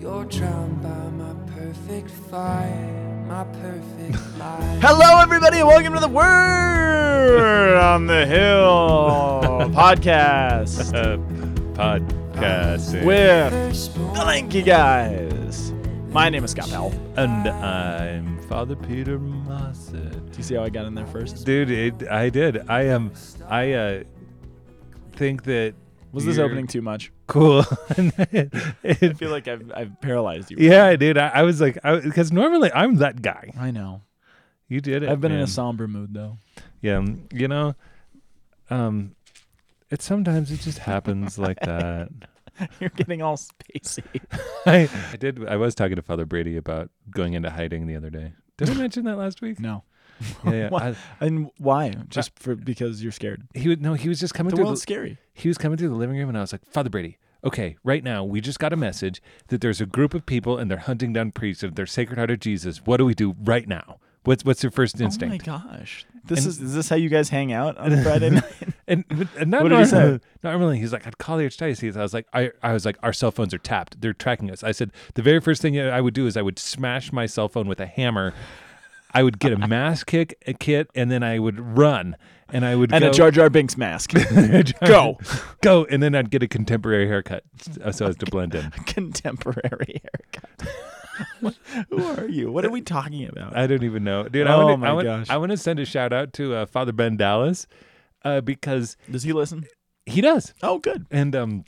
You're drowned by my perfect fire, my perfect lie. Hello, everybody, and welcome to the Word on the Hill podcast Podcasting. with First the Lanky Guys. My name is Scott Powell. and I'm Father Peter Mussett. Do you see how I got in there first? Dude, it, I did. I am. I uh, think that Was this opening too much? cool? I It- feel like I've, I've paralyzed you. yeah, dude. I, I was like, because normally I'm that guy. I know. You did it. I've been in man. a somber mood, though. Yeah, um, you know, um, it sometimes it just happens like that. You're getting all spacey. I, I did. I was talking to Father Brady about going into hiding the other day. Did I mention that last week? No. Yeah, yeah. What? I- And why? Just for because you're scared. he would no. He was just coming The through. world's The, scary. he was coming through the living room, and I was like, Father Brady. Okay, right now we just got a message that there's a group of people and they're hunting down priests of their Sacred Heart of Jesus. What do we do right now? What's what's your first instinct? Oh my gosh. This And- is is this how you guys hang out on Friday night? And, and not What did he normally, say? normally he's like, I'd call the archdiocese. I was like, I, I was like, our cell phones are tapped. They're tracking us. I said, the very first thing I would do is I would smash my cell phone with a hammer. I would get a mask kick a kit, and then I would run, and I would and go, a Jar Jar Binks mask. Go. go, and then I'd get a contemporary haircut so as to blend in. Contemporary haircut. Who are you? What are we talking about? I don't even know, dude. Oh I want my I want, gosh. I want to send a shout out to uh, Father Ben Dallas uh, because Does he listen? he does. Oh, good. and um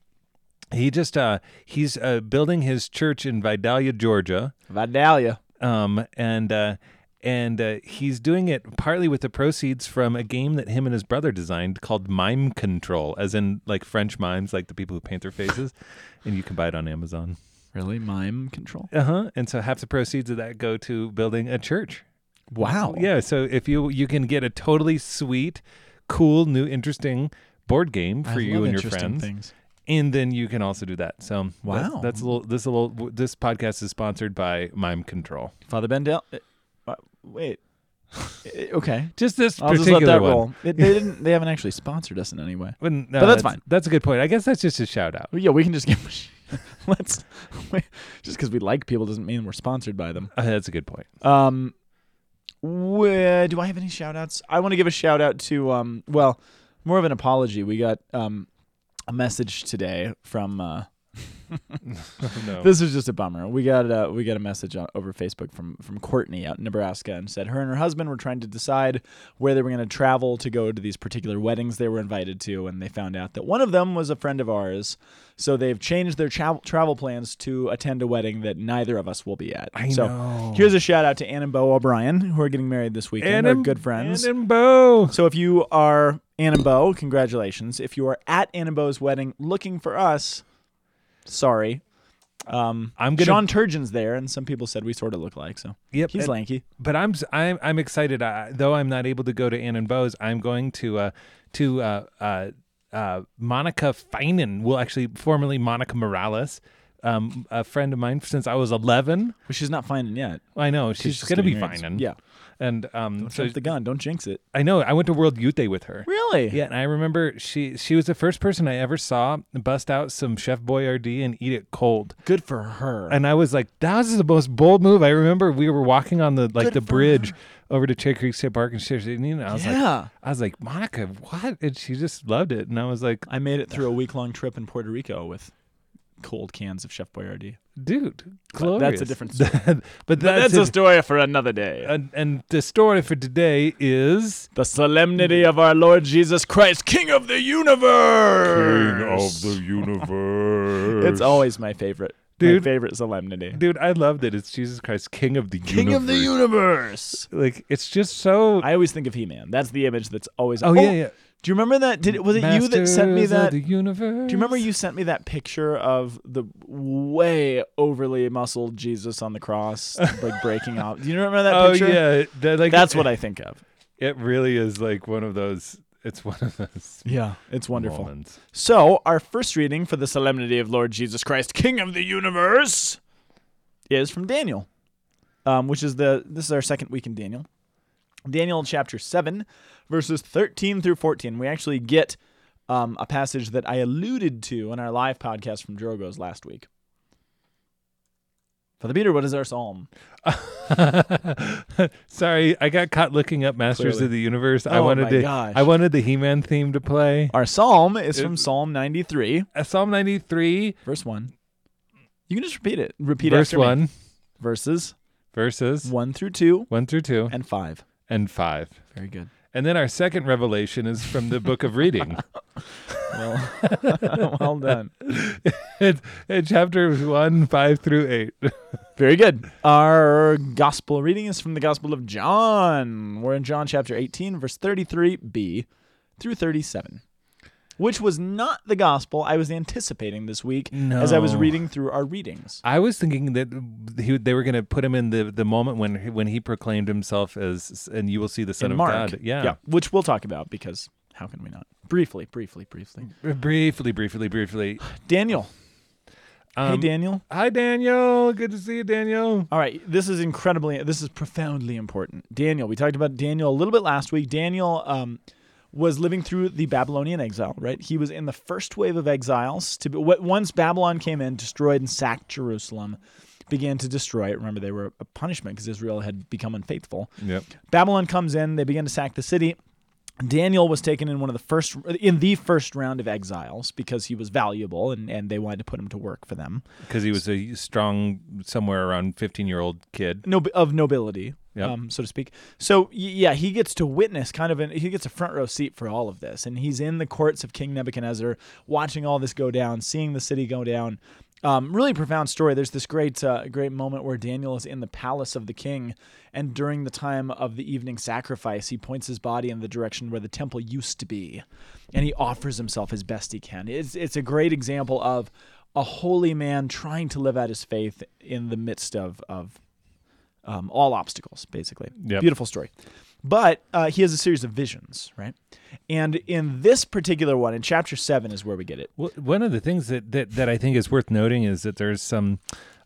he just uh he's uh building his church in Vidalia, Georgia. Vidalia. Um and uh and uh, he's doing it partly with the proceeds from a game that him and his brother designed called Mime Control, as in like French mimes, like the people who paint their faces, and you can buy it on Amazon. Really? Mime control? Uh huh. And so half the proceeds of that go to building a church. Wow. Yeah. So if you you can get a totally sweet, cool, new, interesting board game I for you love and your friends. Things. and then you can also do that. So that's- Wow. that's, a little. This a little. This podcast is sponsored by Mime Control. Father Bendel. Wait. Okay. Just this I'll just particular let that one. roll. It, they didn't. They haven't actually sponsored us in any way. But, no, But that's fine. That's a good point. I guess that's just a shout out. Well, yeah, we can just give. Let's. Wait, just because we like people doesn't mean we're sponsored by them. Uh, that's a good point. Um, wh- do I have any shout outs? I want to give a shout out to, um, well, more of an apology. We got um, a message today from. Uh, no. this is just a bummer. We got uh, we got a message on, over Facebook from from Courtney out in Nebraska and said her and her husband were trying to decide where they were going to travel to go to these particular weddings they were invited to, and they found out that one of them was a friend of ours. So they've changed their travel travel plans to attend a wedding that neither of us will be at. I so know. here's a shout out to Ann and Bo O'Brien who are getting married this weekend. and They're good friends. Ann and Bo. So if you are Ann and Bo, congratulations. If you are at Ann and Bo's wedding looking for us, sorry. Um, I'm gonna- Sean Turgeon's there, and some people said we sort of look like. So Yep. he's and- lanky. but I'm I'm I'm excited. I, though I'm not able to go to Ann and Bo's, I'm going to uh to uh uh uh Monica Feinen. Well, actually, formerly Monica Morales. Um, a friend of mine since I was 11. Well, she's not finding yet. I know she's, just gonna be getting married. fine. Yeah. And um, So so the gun. Don't jinx it. I know I went to World Youth Day with her. Really? Yeah, and I remember she she was the first person I ever saw bust out some Chef Boyardee and eat it cold. Good for her. And I was like, that was the most bold move. I remember we were walking on the like Good the bridge over to Cherry Creek State Park and she and I was like. I was like, Monica, what? And she just loved it. And I was like, I made it through a week long trip in Puerto Rico with cold cans of Chef Boyardee. dude, But that's a different story. but that's, a story for another day. and, and the story for today is the solemnity of our Lord Jesus Christ, King of the universe. King of the universe. It's always my favorite. Dude. My favorite solemnity. Dude, I love that it's Jesus Christ, King of the Universe. King universe. of the universe. Like it's just so. I always think of He-Man. That's the image that's always. oh, yeah, oh, yeah. Do you remember that? Did it was it you that sent me Masters that? The universe. Do you remember you sent me that picture of the way overly muscled Jesus on the cross, like breaking off? Do you remember that Oh picture? yeah, that, like That's what I think of. It really is like one of those. It's one of those. Yeah, it's wonderful. moments. So, our first reading for the solemnity of Lord Jesus Christ, King of the universe, is from Daniel, um, which is the this is our second week in Daniel. Daniel chapter seven, verses thirteen through fourteen. We actually get um, a passage that I alluded to in our live podcast from Drogos last week. Father Peter, what is our psalm? Sorry, I got caught looking up Masters Clearly. of the Universe. I Oh wanted my to. gosh. I wanted the He-Man theme to play. Our psalm is from Psalm 93, Uh, Psalm 93, verse 1. You can just repeat it. Repeat verse after me. one, Verses verses 1 through 2 one through two, and 5. and five. Very good. And then our second revelation is from the book of reading. Well, well done. it's, it's chapters one, five through eight. Very good. Our gospel reading is from the Gospel of John. We're in John chapter 18, verse 33b through 37, which was not the gospel I was anticipating this week as I was reading through our readings. I was thinking that he, they were going to put him in the, the moment when he- when he proclaimed himself as, and you will see the Son in of Mark. God. Yeah. yeah. Which we'll talk about because how can we not? Briefly, briefly, briefly. Briefly, briefly, briefly. Daniel. hey, Um, Daniel. Hi, Daniel. Good to see you, Daniel. All right, this is incredibly, this is profoundly important. Daniel, we talked about Daniel a little bit last week. Daniel um, was living through the Babylonian exile, right? He was in the first wave of exiles. To be, once Babylon came in, destroyed and sacked Jerusalem, began to destroy it. Remember, they were a punishment because Israel had become unfaithful. Yep. Babylon comes in, they begin to sack the city. Daniel was taken in one of the first in the first round of exiles because he was valuable and, and they wanted to put him to work for them. Because he was a strong, somewhere around 15 year old kid. no, of nobility, Yep. um, so to speak. So yeah, he gets to witness kind of an he gets a front row seat for all of this, and he's in the courts of King Nebuchadnezzar, watching all this go down, seeing the city go down. Um, really profound story. There's this great uh, great moment where Daniel is in the palace of the king, and during the time of the evening sacrifice, he points his body in the direction where the temple used to be, and he offers himself as best he can. It's it's a great example of a holy man trying to live out his faith in the midst of of um, all obstacles, basically. Yep. Beautiful story. But uh, he has a series of visions, right? And in this particular one, in chapter seven, is where we get it. Well, one of the things that, that, that I think is worth noting is that there's some,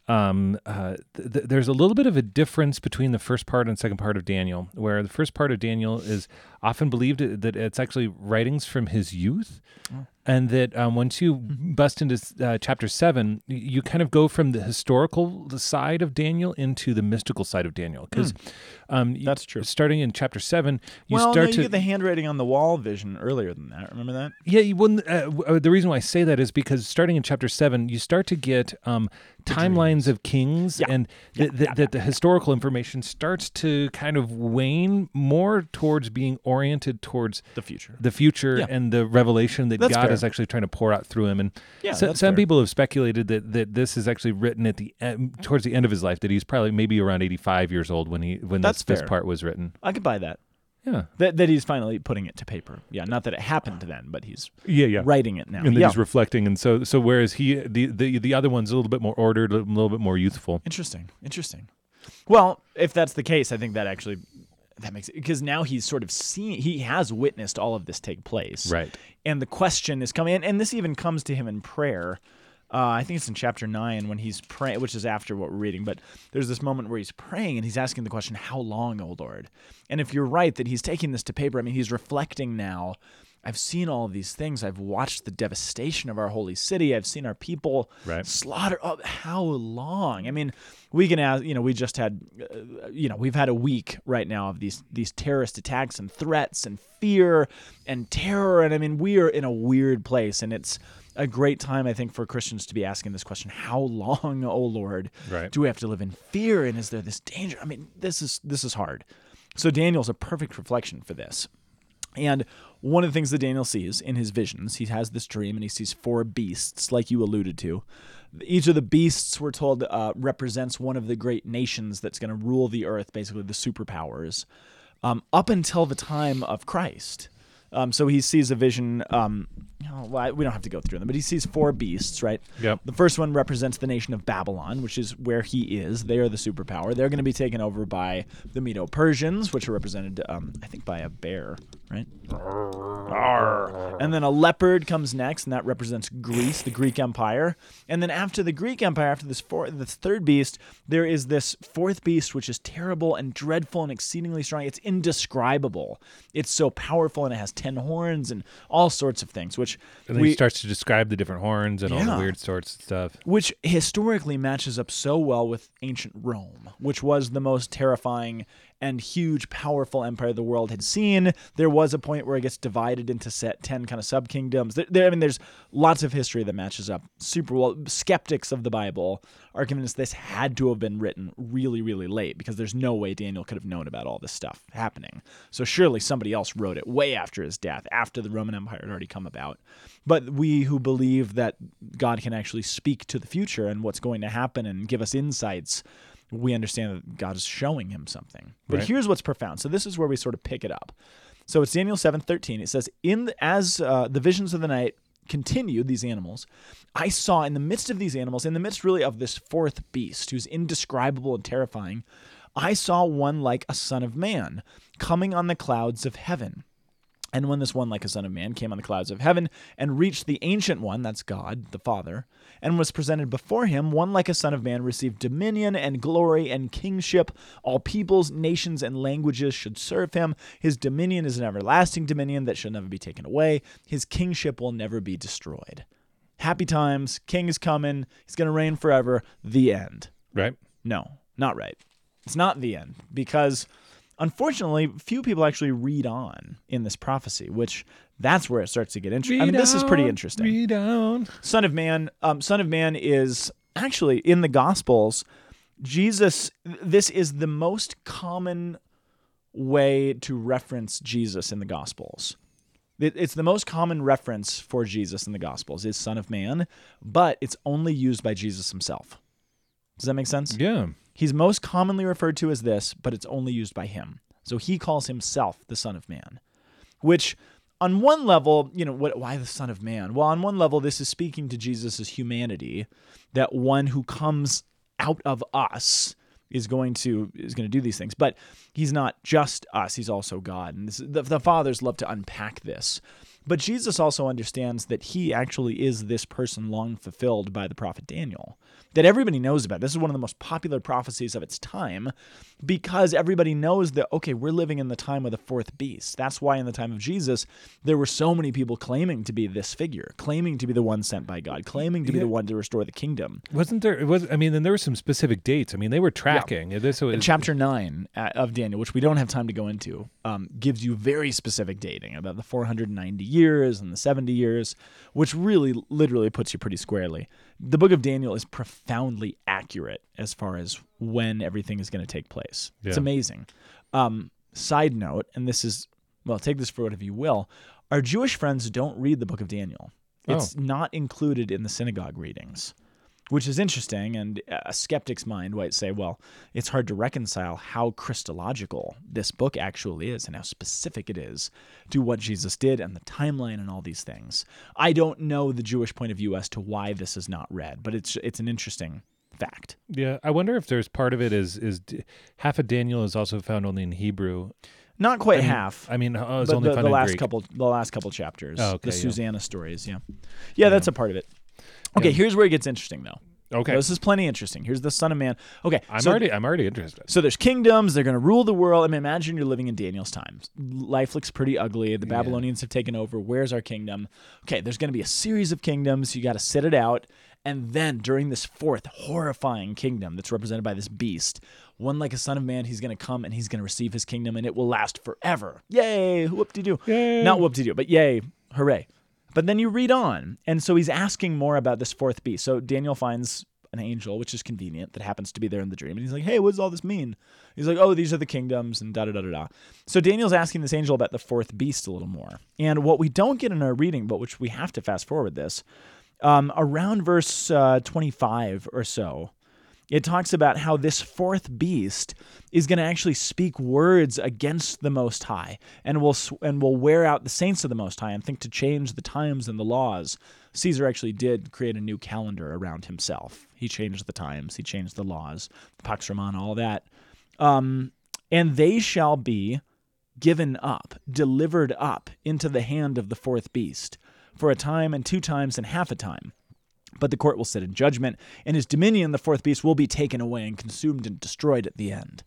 um, uh, th- th- there's a little bit of a difference between the first part and second part of Daniel, where the first part of Daniel is often believed that it's actually writings from his youth. And that um, once you bust into uh, chapter seven, you kind of go from the historical side of Daniel into the mystical side of Daniel. Because um, That's true. Starting in chapter seven, you well, start no, to you get the handwriting on the wall vision earlier than that. Remember that? yeah, you wouldn't. Uh, uh, the reason why I say that is because starting in chapter seven, you start to get um, timelines of kings, Yeah. and th- th- that the historical information starts to kind of wane more towards being oriented towards The future. the future Yeah. and the revelation that That's God fair. Is actually trying to pour out through him. And Yeah, so- some fair. people have speculated that, that this is actually written at the end, towards the end of his life. That he's probably maybe around eighty five years old when he when That's this, this part was written. I could buy that. Yeah, that. That he's finally putting it to paper. Yeah, not that it happened then, but he's yeah, yeah. writing it now. and yeah. he's reflecting and so so whereas he the, the the other one's a little bit more ordered a little bit more youthful Interesting. Interesting. Well, if that's the case, I think that actually that makes it because now he's sort of seen he has witnessed all of this take place. Right. And the question is coming and, and this even comes to him in prayer. Uh, I think it's in chapter nine when he's praying, which is after what we're reading. But there's this moment where he's praying and he's asking the question, "How long, O Lord?" And if you're right that he's taking this to paper, I mean, he's reflecting now. I've seen all of these things. I've watched the devastation of our holy city. I've seen our people Right. slaughter. Oh, how long? I mean, we can ask. You know, we just had, uh, you know, we've had a week right now of these these terrorist attacks and threats and fear and terror. And I mean, we are in a weird place, and it's a great time, I think, for Christians to be asking this question: How long, O Lord, Right. do we have to live in fear? And is there this danger? I mean, this is this is hard. So Daniel's a perfect reflection for this. And one of the things that Daniel sees in his visions, he has this dream and he sees four beasts, like you alluded to. Each of the beasts, we're told, uh, represents one of the great nations that's going to rule the earth, basically the superpowers, um, up until the time of Christ. Um, so he sees a vision. Um, oh, well, we don't have to go through them, but he sees four beasts, right? Yep. The first one represents the nation of Babylon, which is where he is. They are the superpower. They're going to be taken over by the Medo Persians, which are represented, um, I think, by a bear, right? Arr. And then a leopard comes next, and that represents Greece, the Greek Empire. And then after the Greek Empire, after this four, this third beast, there is this fourth beast, which is terrible and dreadful and exceedingly strong. It's indescribable. It's so powerful, and it has ten horns and all sorts of things, which And then we he starts to describe the different horns and all the weird sorts of stuff. which historically matches up so well with ancient Rome, which was the most terrifying and huge, powerful empire the world had seen. There was a point where it gets divided into set ten kind of sub kingdoms. There, there, I mean, there's lots of history that matches up super well. Skeptics of the Bible are convinced this had to have been written really, really late because there's no way Daniel could have known about all this stuff happening. So surely somebody else wrote it way after his death, after the Roman Empire had already come about. But we who believe that God can actually speak to the future and what's going to happen and give us insights, we understand that God is showing him something. But Right. here's what's profound. So this is where we sort of pick it up. So it's Daniel 7:13. It says, "In the, as uh, the visions of the night continued these animals, I saw in the midst of these animals, in the midst really of this fourth beast who's indescribable and terrifying, I saw one like a son of man coming on the clouds of heaven." And when this one, like a son of man, came on the clouds of heaven and reached the ancient one, that's God, the Father, and was presented before him, one like a son of man received dominion and glory and kingship. All peoples, nations, and languages should serve him. His dominion is an everlasting dominion that shall never be taken away. His kingship will never be destroyed. Happy times, king is coming, he's going to reign forever. The end. Right? No, not right. It's not the end because unfortunately, few people actually read on in this prophecy, which that's where it starts to get interesting. I mean, this is pretty interesting. Read on. Son of Man, um, Son of Man is actually in the Gospels. Jesus, this is the most common way to reference Jesus in the Gospels. It's the most common reference for Jesus in the Gospels is Son of Man, but it's only used by Jesus himself. Does that make sense? Yeah. He's most commonly referred to as this, but it's only used by him. So he calls himself the Son of Man, which on one level, you know, what, why the Son of Man? Well, on one level, this is speaking to Jesus' humanity, that one who comes out of us is going to is going to do these things. But he's not just us; he's also God. And this, the, the fathers love to unpack this. But Jesus also understands that he actually is this person long fulfilled by the prophet Daniel, that everybody knows about. This is one of the most popular prophecies of its time because everybody knows that, okay, we're living in the time of the fourth beast. That's why in the time of Jesus, there were so many people claiming to be this figure, claiming to be the one sent by God, claiming to be Yeah. the one to restore the kingdom. Wasn't there? It was. I mean, then there were some specific dates. I mean, they were tracking. This was And chapter 9 uh, of Daniel, which we don't have time to go into, um, gives you very specific dating about the 490 years and the 70 years, which really literally puts you pretty squarely. The book of Daniel is profoundly accurate as far as when everything is going to take place. It's amazing. Um, side note, and this is, well, take this for whatever you will, our Jewish friends don't read the book of Daniel. It's not included in the synagogue readings which is interesting. And a skeptic's mind might say, well, it's hard to reconcile how Christological this book actually is and how specific it is to what Jesus did and the timeline and all these things. I don't know the Jewish point of view as to why this is not read, but it's it's an interesting fact. Yeah, I wonder if there's part of it is is half of Daniel is also found only in Hebrew. Not quite I mean- half. I mean, uh, oh, it's only the, found the in last Greek. couple the last couple chapters Oh, okay, the yeah. susanna stories yeah yeah that's a part of it okay here's where it gets interesting though Okay, this is plenty interesting here's the son of man okay I'm so already I'm already interested. So there's kingdoms. They're going to rule the world. I mean, imagine you're living in Daniel's times. Life looks pretty ugly. The Babylonians have taken over. Where's our kingdom? Okay, there's going to be a series of kingdoms. You got to sit it out. And then during this fourth horrifying kingdom that's represented by this beast, one like a son of man, he's going to come and he's going to receive his kingdom and it will last forever. Yay! Whoop de doo. Yay. Not whoop de doo, but yay! Hooray! But then you read on, and so he's asking more about this fourth beast. So Daniel finds an angel, which is convenient, that happens to be there in the dream. And he's like, hey, what does all this mean? He's like, oh, these are the kingdoms, and da da da da da. So Daniel's asking this angel about the fourth beast a little more. And what we don't get in our reading, but which we have to fast forward this, um, around verse uh, 25 or so, it talks about how this fourth beast is going to actually speak words against the Most High and will and will wear out the saints of the Most High and think to change the times and the laws. Caesar actually did create a new calendar around himself. He changed the times, he changed the laws, the Pax Romana, all that. Um, and they shall be given up, delivered up into the hand of the fourth beast for a time and two times and half a time But the court will sit in judgment, and his dominion, the fourth beast, will be taken away and consumed and destroyed at the end.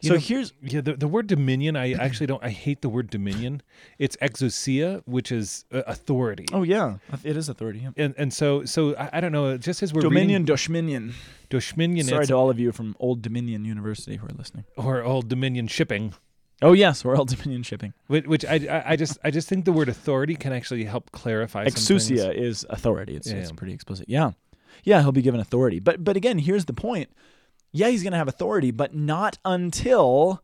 You so know, here's Yeah, the, the word dominion, I actually don't, I hate the word dominion. It's exousia, which is uh, authority. oh yeah, it is authority. Yeah. And and so so I, I don't know, just as we're Dominion, reading Dominion. Dominion Sorry to all of you from Old Dominion University who are listening. or old Dominion shipping, Oh yes, we're Old Dominion shipping. which, which I, I I just I just think the word authority can actually help clarify. Exousia is authority. It's, Yeah, it's pretty explicit. Yeah, yeah, he'll be given authority. But but again, here's the point. Yeah, he's going to have authority, but not until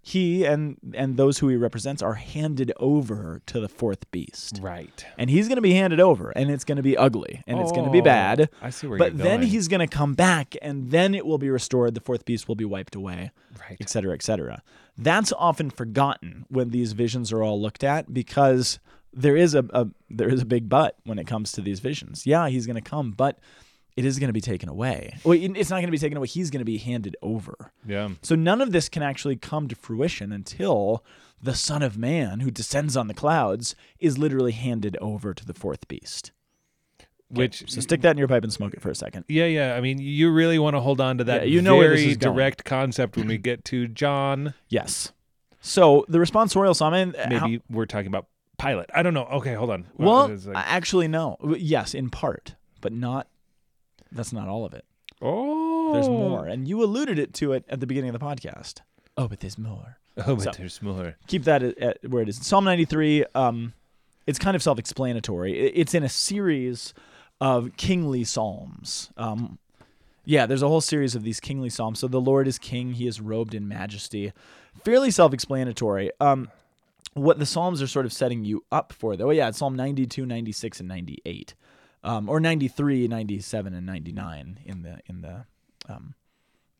he and and those who he represents are handed over to the fourth beast. Right. And he's going to be handed over, and it's going to be ugly, and it's going to be Oh, bad. I see where But you're then going. he's going to come back, and then it will be restored. The fourth beast will be wiped away right. et cetera, et cetera. That's often forgotten when these visions are all looked at because there is a, a there is a big but when it comes to these visions. Yeah, he's going to come, but it is going to be taken away. Well, it's not going to be taken away. He's going to be handed over. Yeah. So none of this can actually come to fruition until the Son of Man, who descends on the clouds, is literally handed over to the fourth beast. Okay, Which so stick that in your pipe and smoke it for a second. Yeah, yeah. I mean, you really want to hold on to that Yeah, you know very is going. direct concept when we get to John. Yes. So the responsorial psalm. and uh, how- Maybe we're talking about Pilate. I don't know. Okay, hold on. Well, it's like- actually, no. Yes, in part, but not. That's not all of it. oh, There's more, and you alluded it to it at the beginning of the podcast. Oh, but there's more. Oh, but So- there's more. Keep that at, at where it is. Psalm 93. Um, it's kind of self-explanatory. I- It's in a series of kingly psalms. Um, yeah, there's a whole series of these kingly psalms. So the Lord is king; He is robed in majesty. Fairly self-explanatory. Um, what the psalms are sort of setting you up for though Oh yeah it's psalm 92 96 and 98 um, or 93 97 and 99 in the in the um,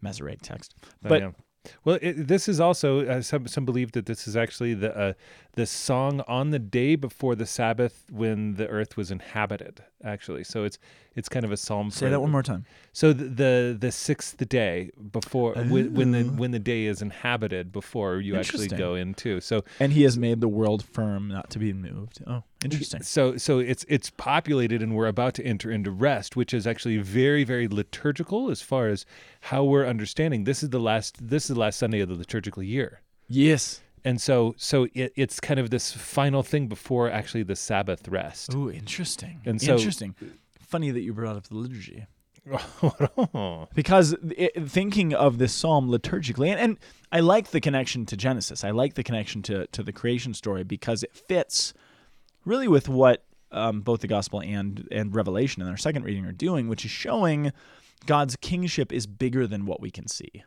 Masoretic text Oh, but yeah. well, it, this is also uh, some some believe that this is actually the uh, the song on the day before the Sabbath when the earth was inhabited. Actually, so it's it's kind of a psalm. say for, that one more time So the the, the sixth day before when, when the Oh. when the day is inhabited before you actually go into. So and he has made the world firm not to be moved oh interesting So so it's it's populated and we're about to enter into rest, which is actually very very liturgical as far as how we're understanding. This is the last this is the last Sunday of the liturgical year. yes And so so it, it's kind of this final thing before actually the Sabbath rest. oh interesting. And so- interesting. Funny that you brought up the liturgy. Because it, thinking of this psalm liturgically and, and i like the connection to genesis. I like the connection to, to the creation story because it fits really with what um, both the gospel and and revelation in our second reading are doing which is showing god's kingship is bigger than what we can see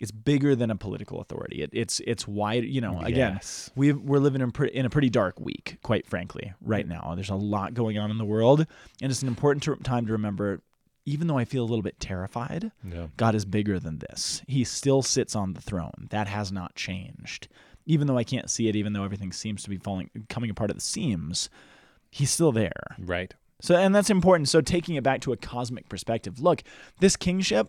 it's bigger than a political authority it, it's it's wide you know again Yes. we we're living in, pre- in a pretty dark week quite frankly right now there's a lot going on in the world and it's an important time to remember even though i feel a little bit terrified Yeah. God is bigger than this. He still sits on the throne. That has not changed. Even though I can't see it, even though everything seems to be falling coming apart at the seams, he's still there. Right. So and that's important. So taking it back to a cosmic perspective. Look, this kingship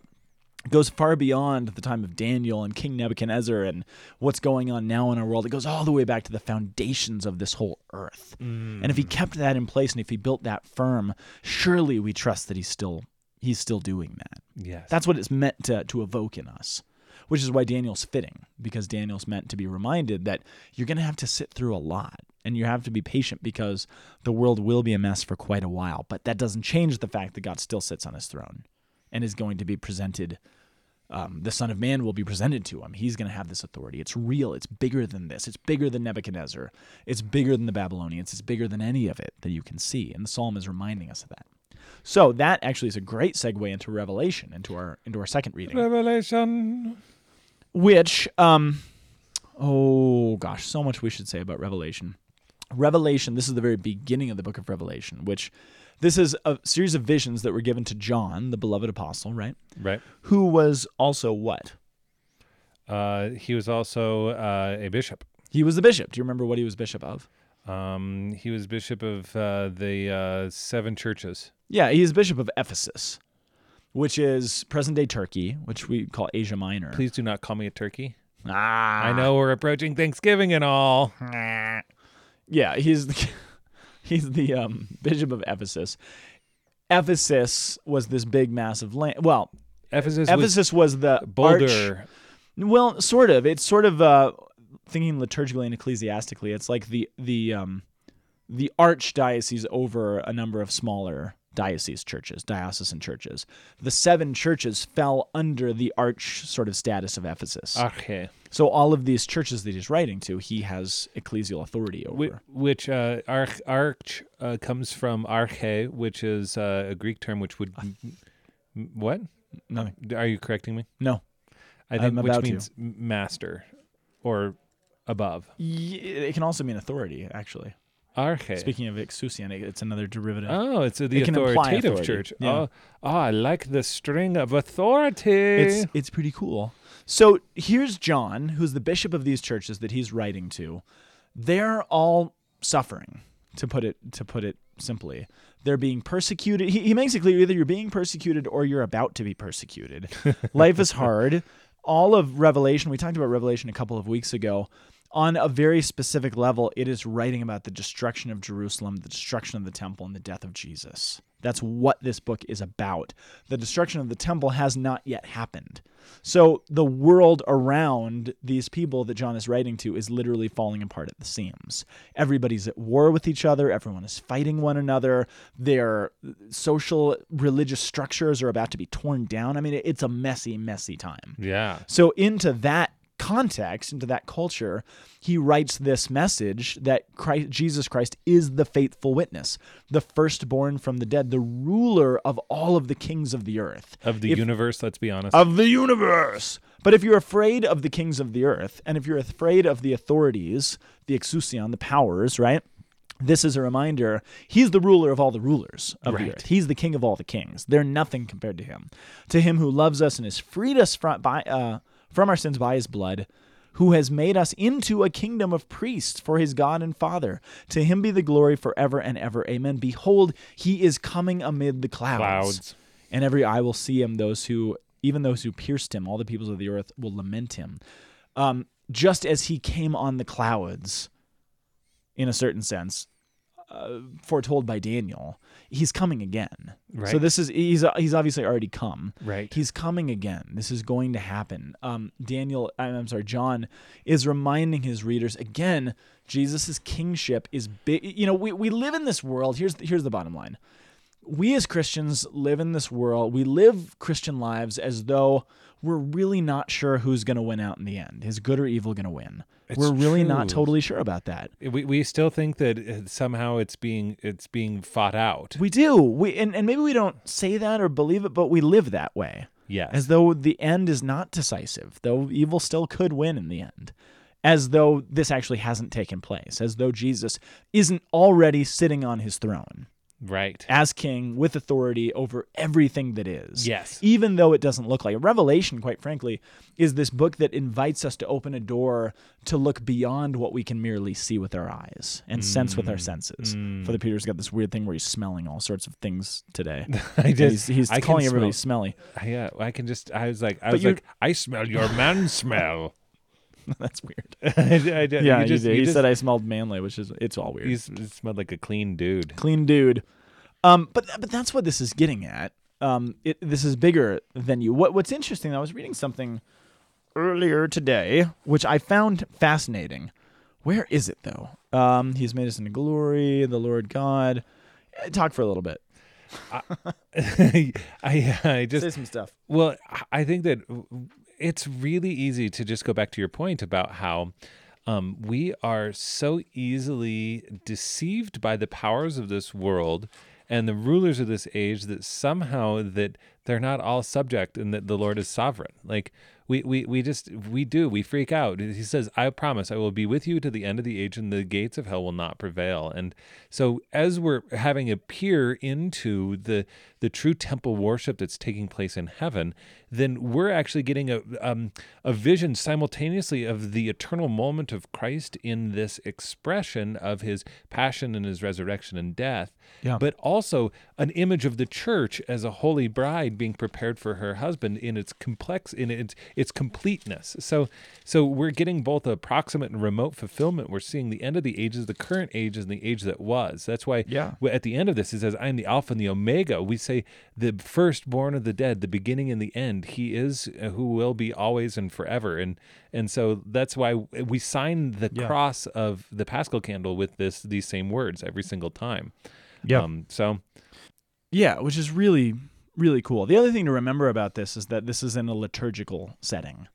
goes far beyond the time of Daniel and King Nebuchadnezzar and what's going on now in our world. It goes all the way back to the foundations of this whole earth. And if he mm. kept that in place and if he built that firm, surely we trust that he's still he's still doing that. Yes. That's what it's meant to, to evoke in us, which is why Daniel's fitting, because Daniel's meant to be reminded that you're going to have to sit through a lot and you have to be patient because the world will be a mess for quite a while. But that doesn't change the fact that God still sits on his throne and is going to be presented. Um, the Son of Man will be presented to him. He's going to have this authority. It's real. It's bigger than this. It's bigger than Nebuchadnezzar. It's bigger than the Babylonians. It's bigger than any of it that you can see. And the psalm is reminding us of that. So that actually is a great segue into Revelation, into our into our second reading, Revelation. which um, oh gosh, so much we should say about Revelation. Revelation. This is the very beginning of the book of Revelation, which this is a series of visions that were given to John, the beloved apostle, right? Right. Who was also what? Uh, he was also uh, a bishop. He was the bishop. Do you remember what he was bishop of? Um, he was bishop of uh, the uh, seven churches. Yeah, he is bishop of Ephesus, which is present day Turkey, which we call Asia Minor. Please do not call me a turkey. Ah, I know we're approaching Thanksgiving and all. Yeah, he's the, he's the um, bishop of Ephesus. Ephesus was this big, massive land. Well, Ephesus, Ephesus was, the Boulder. arch- well, sort of. It's sort of uh, thinking liturgically and ecclesiastically. It's like the the um, the archdiocese over a number of smaller diocese churches, diocesan churches. The seven churches fell under the arch sort of status of Ephesus. Okay. so all of these churches that he's writing to, he has ecclesial authority over. whi- which uh, arch, arch uh, comes from arche, which is uh, a Greek term which would what? Nothing. Are you correcting me? No. I think I'm which to. means m- master or above. It can also mean authority, actually. Arche. Speaking of exousian, it- it's another derivative. Oh, it's the It authoritative church. Yeah. Oh, oh, I like the string of authority. It's it's pretty cool. So here's John, who's the bishop of these churches that he's writing to. They're all suffering, to put it to put it simply. They're being persecuted. He, he makes it clear either you're being persecuted or you're about to be persecuted. Life is hard. All of Revelation, we talked about Revelation a couple of weeks ago. On a very specific level, it is writing about the destruction of Jerusalem, the destruction of the temple, and the death of Jesus. That's what this book is about. The destruction of the temple has not yet happened. So the world around these people that John is writing to is literally falling apart at the seams. Everybody's at war with each other, everyone is fighting one another. Their social religious structures are about to be torn down. I mean, it's a messy, messy time. yeah. So, into that context, into that culture, he writes this message that Christ, Jesus Christ is the faithful witness, the firstborn from the dead, the ruler of all of the kings of the earth, Of the If- universe, let's be honest. of the universe. But if you're afraid of the kings of the earth, and if you're afraid of the authorities, the exousion, the powers, right? This is a reminder. He's the ruler of all the rulers of the Right. earth. He's the king of all the kings. They're nothing compared to him. To him who loves us and has freed us from by uh, from our sins by his blood, who has made us into a kingdom of priests for his God and Father. To him be the glory forever and ever. Amen. Behold, he is coming amid the clouds Clouds. and every eye will see him those who even those who pierced him all the peoples of the earth will lament him um, just as he came on the clouds in a certain sense uh, foretold by daniel he's coming again. So this is he's he's obviously already come. Right. he's coming again. This is going to happen. Um, daniel I'm sorry john is reminding his readers again jesus' kingship is big you know we, we live in this world. Here's here's the bottom line we as Christians live in this world. We live Christian lives as though we're really not sure who's going to win out in the end. Is good or evil going to win? It's we're really not totally sure about that. we, we still think that uh, somehow it's being it's being fought out. We do. We and, and maybe we don't say that or believe it, but we live that way. Yes. As though the end is not decisive, though evil still could win in the end. As though this actually hasn't taken place, as though Jesus isn't already sitting on his throne. Right. as king with authority over everything that is. Yes. Even though it doesn't look like it. Revelation, quite frankly, is this book that invites us to open a door to look beyond what we can merely see with our eyes and sense with our mm, senses. Mm. Father Peter's got this weird thing where he's smelling all sorts of things today. I just he's he's calling everybody smell- smelly. Yeah, I can just. I was like, I But was like, I smell your man smell. That's weird. I, I, Yeah, you he just, you he just- said I smelled manly, which is it's all weird. s- smelled like a clean dude. clean dude. Um, but but that's what this is getting at. Um, it, this is bigger than you. What what's interesting? I was reading something earlier today, which I found fascinating. Where is it though? Um, he's made us into glory, the Lord God. Eh, Talk for a little bit. I I just Say some stuff. Well, I think that it's really easy to just go back to your point about how um, we are so easily deceived by the powers of this world and the rulers of this age that somehow that they're not all subject and that the Lord is sovereign. Like we, we, we just we do we freak out. He says, "I promise I will be with you to the end of the age, and the gates of hell will not prevail." And so, as we're having a peer into the the true temple worship that's taking place in heaven, then we're actually getting a um, a vision simultaneously of the eternal moment of Christ in this expression of His passion and His resurrection and death, Yeah. but also an image of the church as a holy bride bride being prepared for her husband in its complex in its its completeness. So so we're getting both approximate and remote fulfillment. We're seeing the end of the ages, the current age, and the age that was. That's why Yeah. at the end of this it says, "I am the Alpha and the Omega." We say the firstborn of the dead, the beginning and the end. He is uh, who will be always and forever. And and so that's why we sign the Yeah. cross of the Paschal candle with this these same words every single time. Yeah. Um, so Yeah, which is really, really cool. The other thing to remember about this is that this is in a liturgical setting.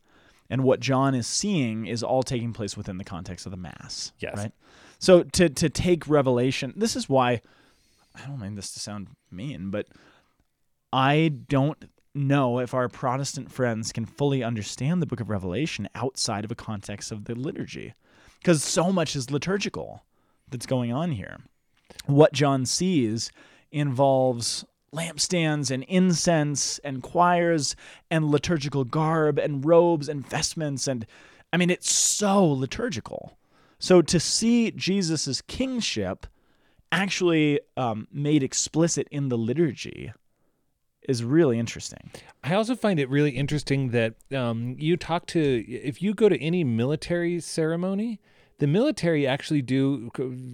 And what John is seeing is all taking place within the context of the Mass. Yes. Right? So to, to take Revelation, this is why, I don't mean this to sound mean, but I don't know if our Protestant friends can fully understand the book of Revelation outside of a context of the liturgy. Because so much is liturgical that's going on here. What John sees involves lampstands and incense and choirs and liturgical garb and robes and vestments and I mean it's so liturgical. So to see Jesus' kingship actually um, made explicit in the liturgy is really interesting. I also find it really interesting that um, you talk to if you go to any military ceremony, the military actually do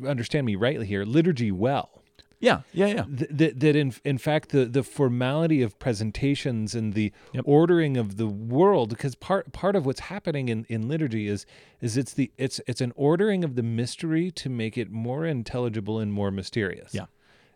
understand me rightly here liturgy well. Yeah, yeah, yeah. Th- that that in in fact the the formality of presentations and the Yep. ordering of the world because part part of what's happening in, in liturgy is is it's the it's it's an ordering of the mystery to make it more intelligible and more mysterious Yeah.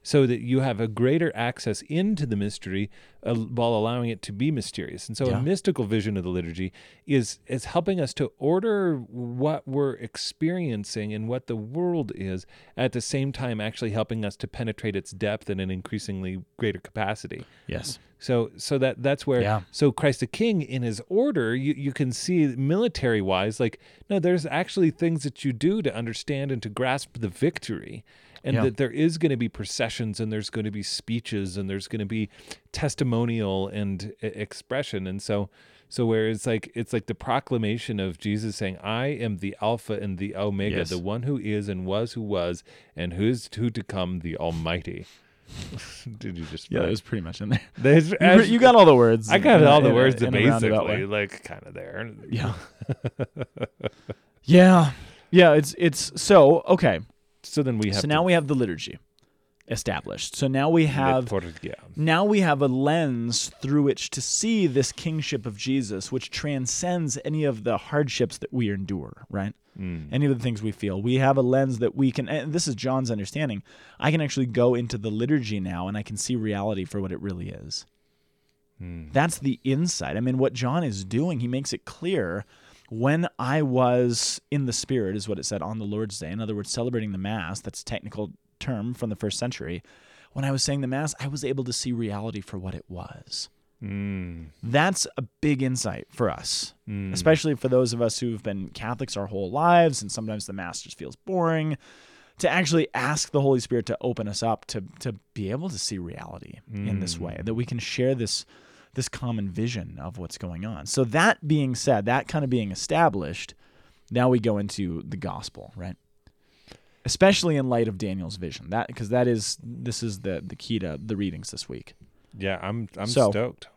So that you have a greater access into the mystery uh, while allowing it to be mysterious. And so Yeah. a mystical vision of the liturgy is is helping us to order what we're experiencing and what the world is at the same time actually helping us to penetrate its depth in an increasingly greater capacity. Yes. So so that that's where Yeah. so Christ the King in his order you, you can see military wise like no there's actually things that you do to understand and to grasp the victory and Yeah. that there is going to be processions and there's going to be speeches and there's going to be testimonial and expression and so so where it's like it's like the proclamation of Jesus saying I am the alpha and the omega Yes. the one who is and was who was and who is who to come the almighty did you just Yeah, it was pretty much in there. there's, You, you got all the words. I got in all the in words in basically, like kind of there. Yeah. yeah. Yeah, it's it's so okay. So then we have. So now we have the liturgy established. So now we have Liturgia. now we have a lens through which to see this kingship of Jesus, which transcends any of the hardships that we endure, right? Mm. Any of the things we feel. We have a lens that we can, and this is John's understanding. I can actually go into the liturgy now and I can see reality for what it really is. Mm. That's the insight. I mean, what John is doing, he makes it clear when I was in the Spirit, is what it said on the Lord's Day. In other words, celebrating the Mass, that's a technical term from the first century. When I was saying the Mass, I was able to see reality for what it was. Mm. That's a big insight for us, Mm. especially for those of us who've been Catholics our whole lives, and sometimes the Mass just feels boring. To actually ask the Holy Spirit to open us up to to be able to see reality in this way, that we can share this this common vision of what's going on. So that being said, that kind of being established, now we go into the gospel, right? Especially in light of Daniel's vision. That because that is this is the the key to the readings this week. Yeah, I'm I'm So- stoked.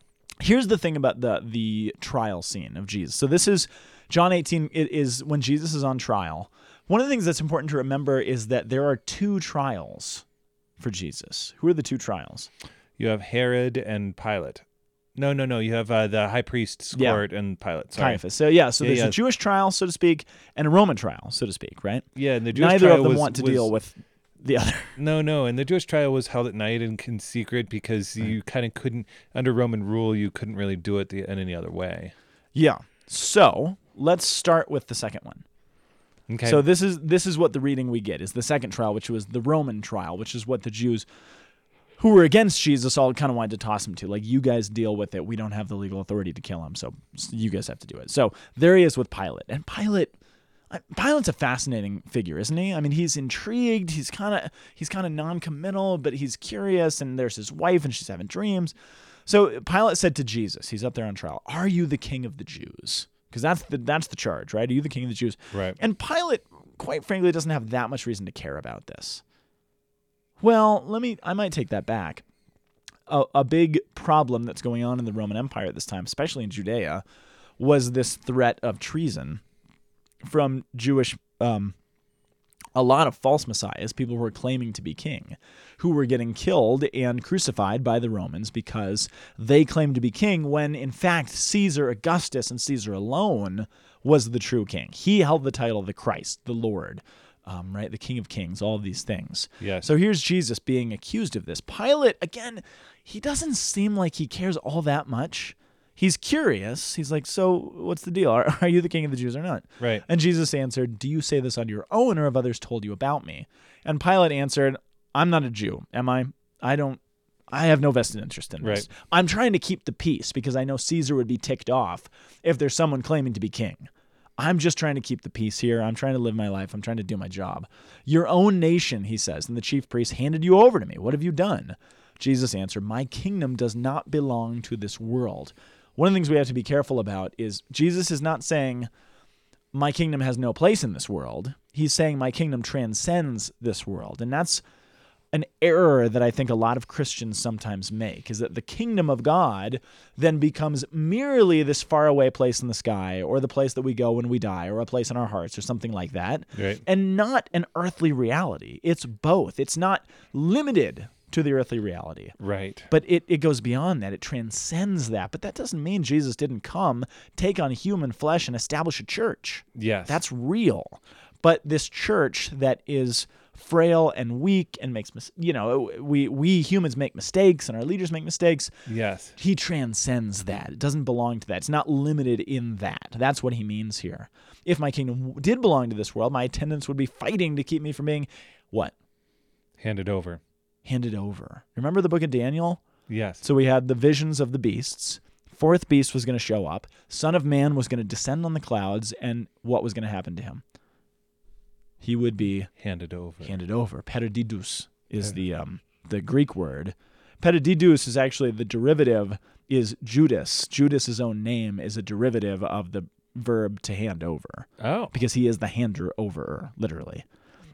Here's the thing about the the trial scene of Jesus. So this is John 18 it is when Jesus is on trial. One of the things that's important to remember is that there are two trials for Jesus. Who are the two trials? You have Herod and Pilate. No, no, no. You have uh, the high priest's Yeah. court and Pilate. Sorry. Caiaphas. So yeah, so Yeah, there's yeah. a Jewish trial, so to speak, and a Roman trial, so to speak, right? Yeah, and the Jewish Neither trial of them was, want to was- deal with the other. No, no, and the Jewish trial was held at night and in secret because you kind of couldn't, under Roman rule, you couldn't really do it the, in any other way. Yeah. So let's start with the second one. Okay. So this is this is what the reading we get is the second trial, which was the Roman trial, which is what the Jews who were against Jesus all kind of wanted to toss him to. Like, you guys deal with it. We don't have the legal authority to kill him, so you guys have to do it. So there he is with Pilate, and Pilate. Pilate's a fascinating figure, isn't he? I mean, he's intrigued. He's kind of he's kind of non-committal, but he's curious. And there's his wife, and she's having dreams. So Pilate said to Jesus, he's up there on trial, "Are you the king of the Jews?" Because that's the that's the charge, right? Are you the king of the Jews? Right. And Pilate, quite frankly, doesn't have that much reason to care about this. Well, let me. I might take that back. a, a big problem that's going on in the Roman Empire at this time, especially in Judea, was this threat of treason from Jewish um, a lot of false messiahs, people who were claiming to be king, who were getting killed and crucified by the Romans because they claimed to be king when in fact Caesar Augustus and Caesar alone was the true king. He held the title of the Christ, the Lord. Um, right, the King of Kings, all of these things. Yes. So here's Jesus being accused of this. Pilate, again, he doesn't seem like he cares all that much. He's curious. He's like, So what's the deal? Are, are you the king of the Jews or not? Right. And Jesus answered, Do you say this on your own, or have others told you about me? And Pilate answered, I'm not a Jew, am I? I don't. I have no vested interest in this. Right. I'm trying to keep the peace because I know Caesar would be ticked off if there's someone claiming to be king. I'm just trying to keep the peace here. I'm trying to live my life. I'm trying to do my job. Your own nation, he says, and the chief priest handed you over to me. What have you done? Jesus answered, My kingdom does not belong to this world. One of the things we have to be careful about is Jesus is not saying, My kingdom has no place in this world. He's saying, My kingdom transcends this world. And that's an error that I think a lot of Christians sometimes make is that the kingdom of God then becomes merely this faraway place in the sky or the place that we go when we die or a place in our hearts or something like that Right. and not an earthly reality. It's both. It's not limited to the earthly reality. Right. But it, it goes beyond that. It transcends that. But that doesn't mean Jesus didn't come, take on human flesh, and establish a church. Yes. That's real. But this church that is frail and weak and makes mis- you know we we humans make mistakes and our leaders make mistakes yes. he transcends that it doesn't belong to that it's not limited in that that's what he means here if my kingdom did belong to this world my attendants would be fighting to keep me from being what Handed over. handed over remember the book of daniel Yes. so we had the visions of the beasts. Fourth beast was going to show up. Son of Man was going to descend on the clouds, and what was going to happen to him? He would be handed over. handed over. Perididus is the um, the Greek word. Perididus is actually the derivative is Judas. Judas's own name is a derivative of the verb to hand over oh. because he is the hander over, literally.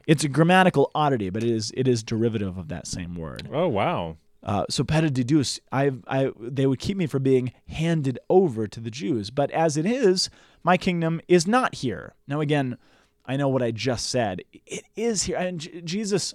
It's a grammatical oddity, but it is it is derivative of that same word. Oh wow. Uh, so pedididus, I, I, they would keep me from being handed over to the Jews. But as it is, my kingdom is not here. Now, again, I know what I just said. It is here, and J- Jesus.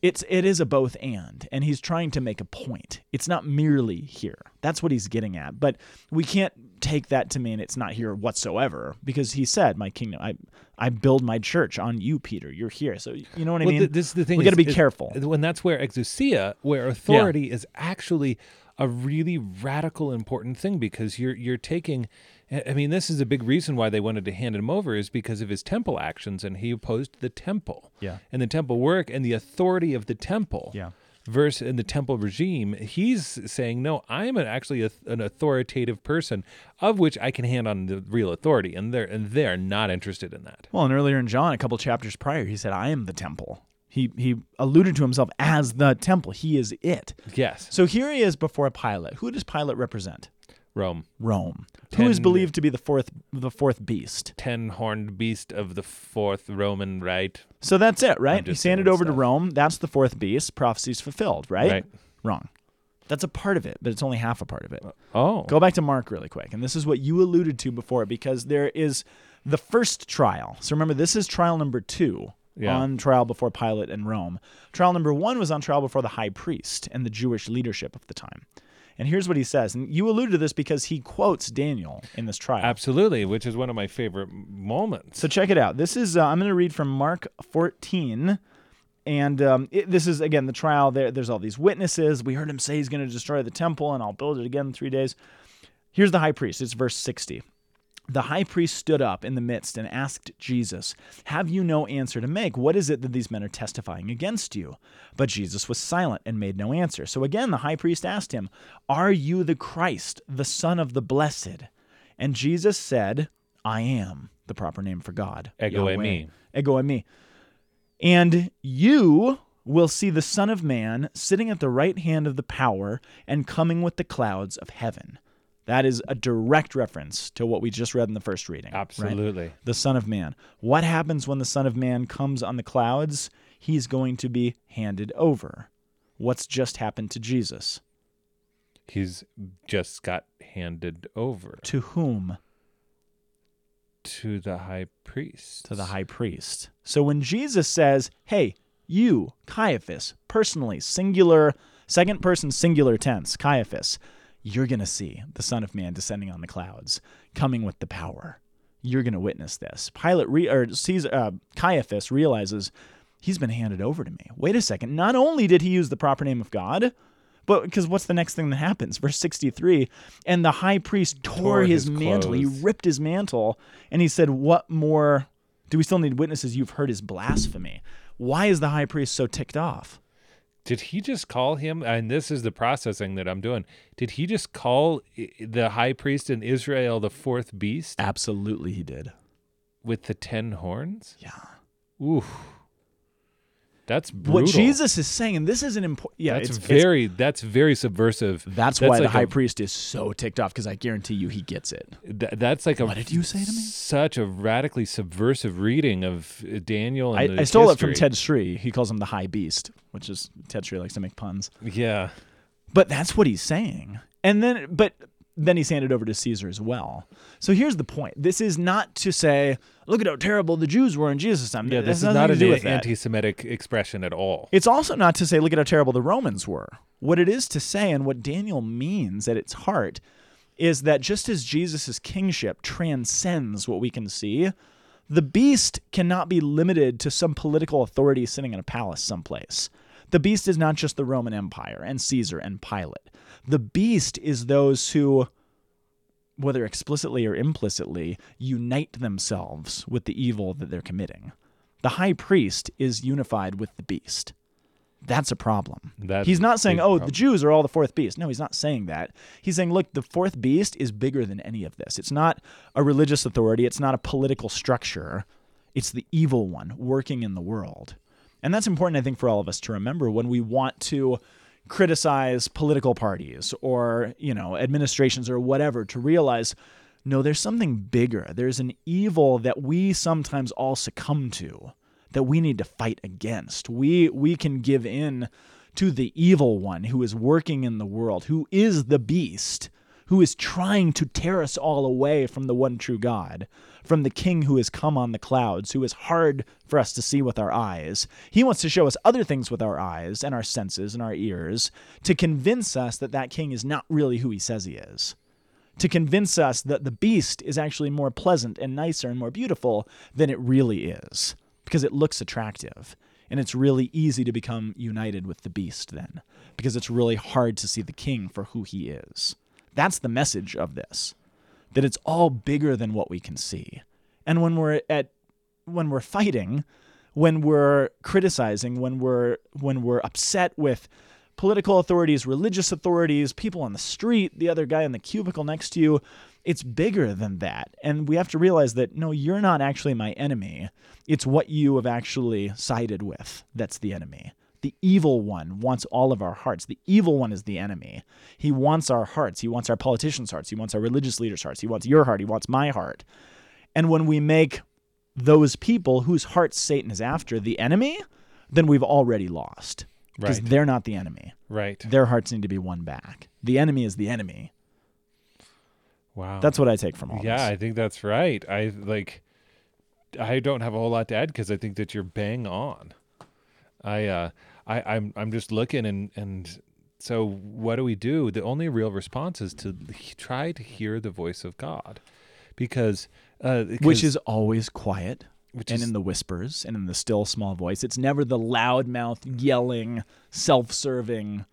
It's it is a both and, and he's trying to make a point. It's not merely here. That's what he's getting at. But we can't take that to mean it's not here whatsoever, because he said, "My kingdom, I, I build my church on you, Peter. You're here." So you know what I mean. th- this is the thing. we got to be is- careful. When that's where exousia, where authority is actually a really radical, important thing because you're you're taking. I mean, this is a big reason why they wanted to hand him over is because of his temple actions, and he opposed the temple. Yeah. And the temple work and the authority of the temple. Yeah. Versus in the temple regime, he's saying, no, I am an, actually a, an authoritative person, of which I can hand on the real authority, and they're and they're not interested in that. Well, and earlier in John, a couple chapters prior, he said, "I am the temple." He he alluded to himself as the temple. He is it. Yes, So here he is before Pilate. Who does Pilate represent? Rome. Rome. Who is believed to be the fourth the fourth beast. ten horned beast of the fourth Roman, right? So that's it, right? handed doing over to. Rome. That's the fourth beast. Prophecy's fulfilled, right? Right. Wrong. That's a part of it, but it's only half a part of it. Oh, Go back to Mark really quick. And this is what you alluded to before because there is the first trial. So remember, this is trial number two Yeah. on trial before Pilate and Rome. Trial number one was on trial before the high priest and the Jewish leadership of the time. And here's what he says. And you alluded to this because he quotes Daniel in this trial. absolutely, which is one of my favorite moments. So check it out. This is uh, I'm going to read from Mark 14, and um, it, this is again the trial. There, there's all these witnesses. We heard him say he's going to destroy the temple, and I'll build it again in three days. Here's the high priest. It's verse 60. The high priest stood up in the midst and asked Jesus, Have you no answer to make? What is it that these men are testifying against you? But Jesus was silent and made no answer. So again, the high priest asked him, Are you the Christ, the Son of the Blessed? And Jesus said, I am, the proper name for God. Ego eimi. Ego eimi. And you will see the Son of Man sitting at the right hand of the power and coming with the clouds of heaven. That is a direct reference to what we just read in the first reading. right? Absolutely. The Son of Man. What happens when the Son of Man comes on the clouds? He's going to be handed over. What's just happened to Jesus? He's just got handed over To whom? to the high priest. To the high priest. So when Jesus says, Hey, you, Caiaphas, personally, singular, second person singular tense, Caiaphas, you're going to see the Son of Man descending on the clouds, coming with the power. You're going to witness this. Pilate re- or Caesar, uh, Caiaphas realizes he's been handed over to me. Wait a second. Not only did he use the proper name of God, but because what's the next thing that happens? Verse 63 And the high priest tore, Tore his, his mantle. He ripped his mantle and he said, What more do we still need witnesses? You've heard his blasphemy. Why is the high priest so ticked off? Did he just call him? And this is the processing that I'm doing. Did he just call eh, the high priest in Israel the fourth beast Absolutely, he did. with the ten horns? Yeah. Ooh, that's brutal. What Jesus is saying, and this is an important. Yeah, that's it's it's- very that's very subversive. That's, that's why the high a- priest is so ticked off because I guarantee you he gets it. Th- that's like a What did you say to me? Such a radically subversive reading of Daniel. And I, I stole it from. Ted Sri. He calls him the high beast, which is Ted Sri likes to make puns. Yeah, But that's what he's saying. And then, but then he's handed over to Caesar as well. So here's the point. This is not to say, look at how terrible the Jews were in Jesus' time. yeah. This is not to an do with that. anti-Semitic expression at all. It's also not to say, look at how terrible the Romans were. What it is to say, and what Daniel means at its heart, is that just as Jesus' kingship transcends what we can see, the beast cannot be limited to some political authority sitting in a palace someplace. The beast is not just the Roman Empire and Caesar and Pilate. The beast is those who, whether explicitly or implicitly, unite themselves with the evil that they're committing. The high priest is unified with the beast. That's a problem. That's he's not saying, oh, the. Jews are all the fourth beast. No, he's not saying that. He's saying, look, the fourth beast is bigger than any of this. It's not a religious authority, it's not a political structure. It's the evil one working in the world. And that's important, I think, for all of us to remember when we want to criticize political parties or, you know, administrations or whatever, to realize no, there's something bigger. There's an evil that we sometimes all succumb to that we need to fight against. We we can give in to the evil one who is working in the world, who is the beast, who is trying to tear us all away from the one true God, from the king who has come on the clouds, who is hard for us to see with our eyes. He wants to show us other things with our eyes and our senses and our ears to convince us that that king is not really who he says he is to convince us that the beast is actually more pleasant and nicer and more beautiful than it really is because it looks attractive. And it's really easy to become united with the beast then because it's really hard to see the king for who he is. That's the message of this that it's all bigger than what we can see. And when we're at when we're fighting, when we're criticizing, when we're when we're upset with political authorities, religious authorities, people on the street, the other guy in the cubicle next to you, it's bigger than that. And we have to realize that no, you're not actually my enemy. It's what you have actually sided with that's the enemy. The evil one wants all of our hearts. The evil one is the enemy. He wants our hearts. He wants our politicians' hearts. He wants our religious leaders' hearts. He wants your heart. He wants my heart. And when we make those people whose hearts Satan is after the enemy, then we've already lost. Because Right. they're not the enemy. Right. Their hearts need to be won back. The enemy is the enemy. Wow. That's what I take from all yeah, this. I think that's right. I like. I don't have a whole lot to add because I think that you're bang on. I uh, I I'm I'm just looking and and so what do we do? The only real response is to try to hear the voice of God, because uh, Which is always quiet which and is in the whispers and in the still small voice. It's never the loudmouth, yelling, self serving,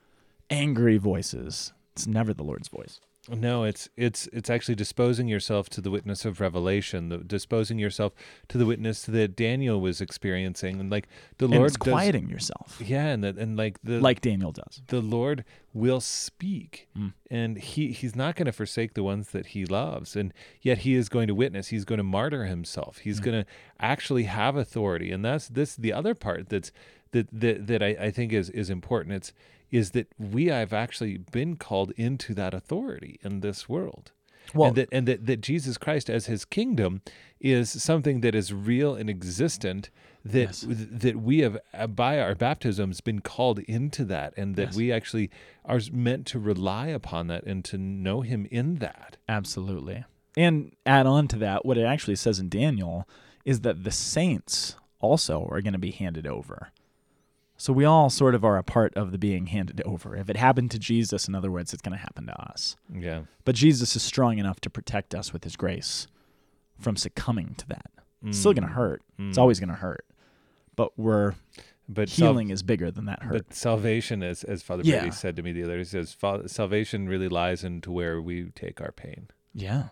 angry voices. It's never the Lord's voice. No, it's it's it's actually disposing yourself to the witness of revelation, the, disposing yourself to the witness that Daniel was experiencing, and like the And Lord it's does, quieting yourself, yeah, and the, and like the like Daniel does. the Lord will speak, Mm. and he he's not going to forsake the ones that he loves, and yet he is going to witness. He's going to martyr himself. He's Mm. going to actually have authority, and that's this the other part that's that that that I, I think is is important. It's is that we have actually been called into that authority in this world. Well- and that and that, that Jesus Christ as his kingdom is something that is real and existent that Yes. that we have uh, by our baptisms been called into that and that Yes. we actually are meant to rely upon that and to know him in that. Absolutely. And add on to that, what it actually says in Daniel is that the saints also are going to be handed over. So we all sort of are a part of the being handed over. If it happened to Jesus, in other words, it's going to happen to us. Yeah. But Jesus is strong enough to protect us with his grace from succumbing to that. It's still going to hurt. It's Mm. always going to hurt. But we're But sal- healing is bigger than that hurt. But salvation, as as Father Yeah. Brady said to me the other day, he says salvation really lies into where we take our pain. yeah.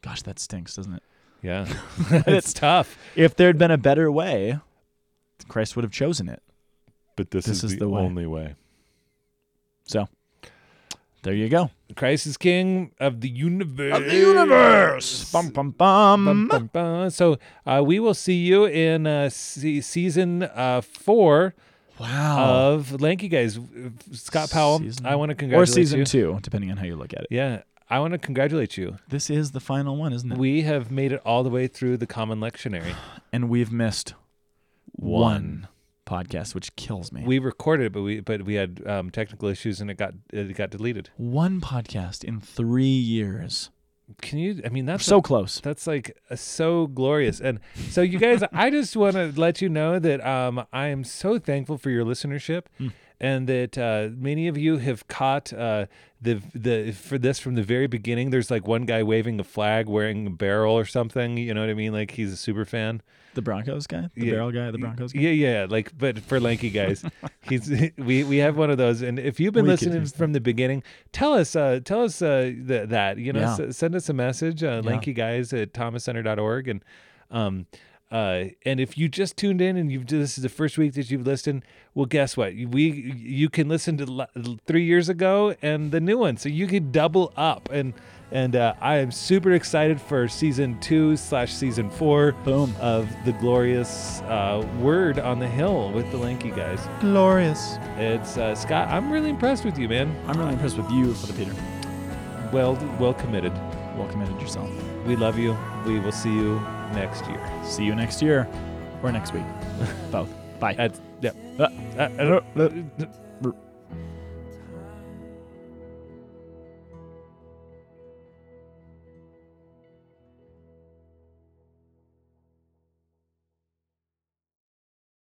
Gosh, that stinks, doesn't it? Yeah, it's- it's tough. If there'd been a better way, Christ would have chosen it. But this, This is, is the, the way. only way. So there you go. Christ is King of the universe. Of the universe. Bum bum bum. Bum, bum, bum. So uh, we will see you in uh, se- season uh, four Wow. of Lanky Guys. Scott Powell, Season- I want to congratulate you. or season you. two, depending on how you look at it. Yeah, I want to congratulate you. This is the final one, isn't it? We have made it all the way through the Common Lectionary. and we've missed One. one, podcast, which kills me. We recorded it, but we but we had um, technical issues and it got it got deleted. one podcast in three years. Can you? I mean, We're that's so close. That's like uh, so glorious. And so you guys, I just want to let you know that um, I am so thankful for your listenership. Hmm. And that uh, many of you have caught uh, the the for this from the very beginning. There's like one guy waving a flag, wearing a barrel or something. You know what I mean? Like he's a super fan. The Broncos guy, the Yeah. barrel guy, the Broncos guy. Yeah, yeah. Like, but for lanky guys, he's we we have one of those. And if you've been We listening from the beginning, tell us uh, tell us uh, th- that you know Yeah. s- send us a message. Uh, Yeah. Lanky guys at thomascenter.org and um uh and if you just tuned in and you've this is the first week that you've listened, well, guess what? We you can listen to three years ago and the new one, so you can double up and. And uh, I am super excited for season two slash season four Boom. of the glorious uh, word on the hill with the lanky guys. Glorious. It's uh, Scott. I'm really impressed with you, man. I'm really impressed with you, Father Peter. Well, well committed. Well committed yourself. We love you. We will see you next year. See you next year or next week. Both. Bye. That's, yeah. Uh, Uh, uh,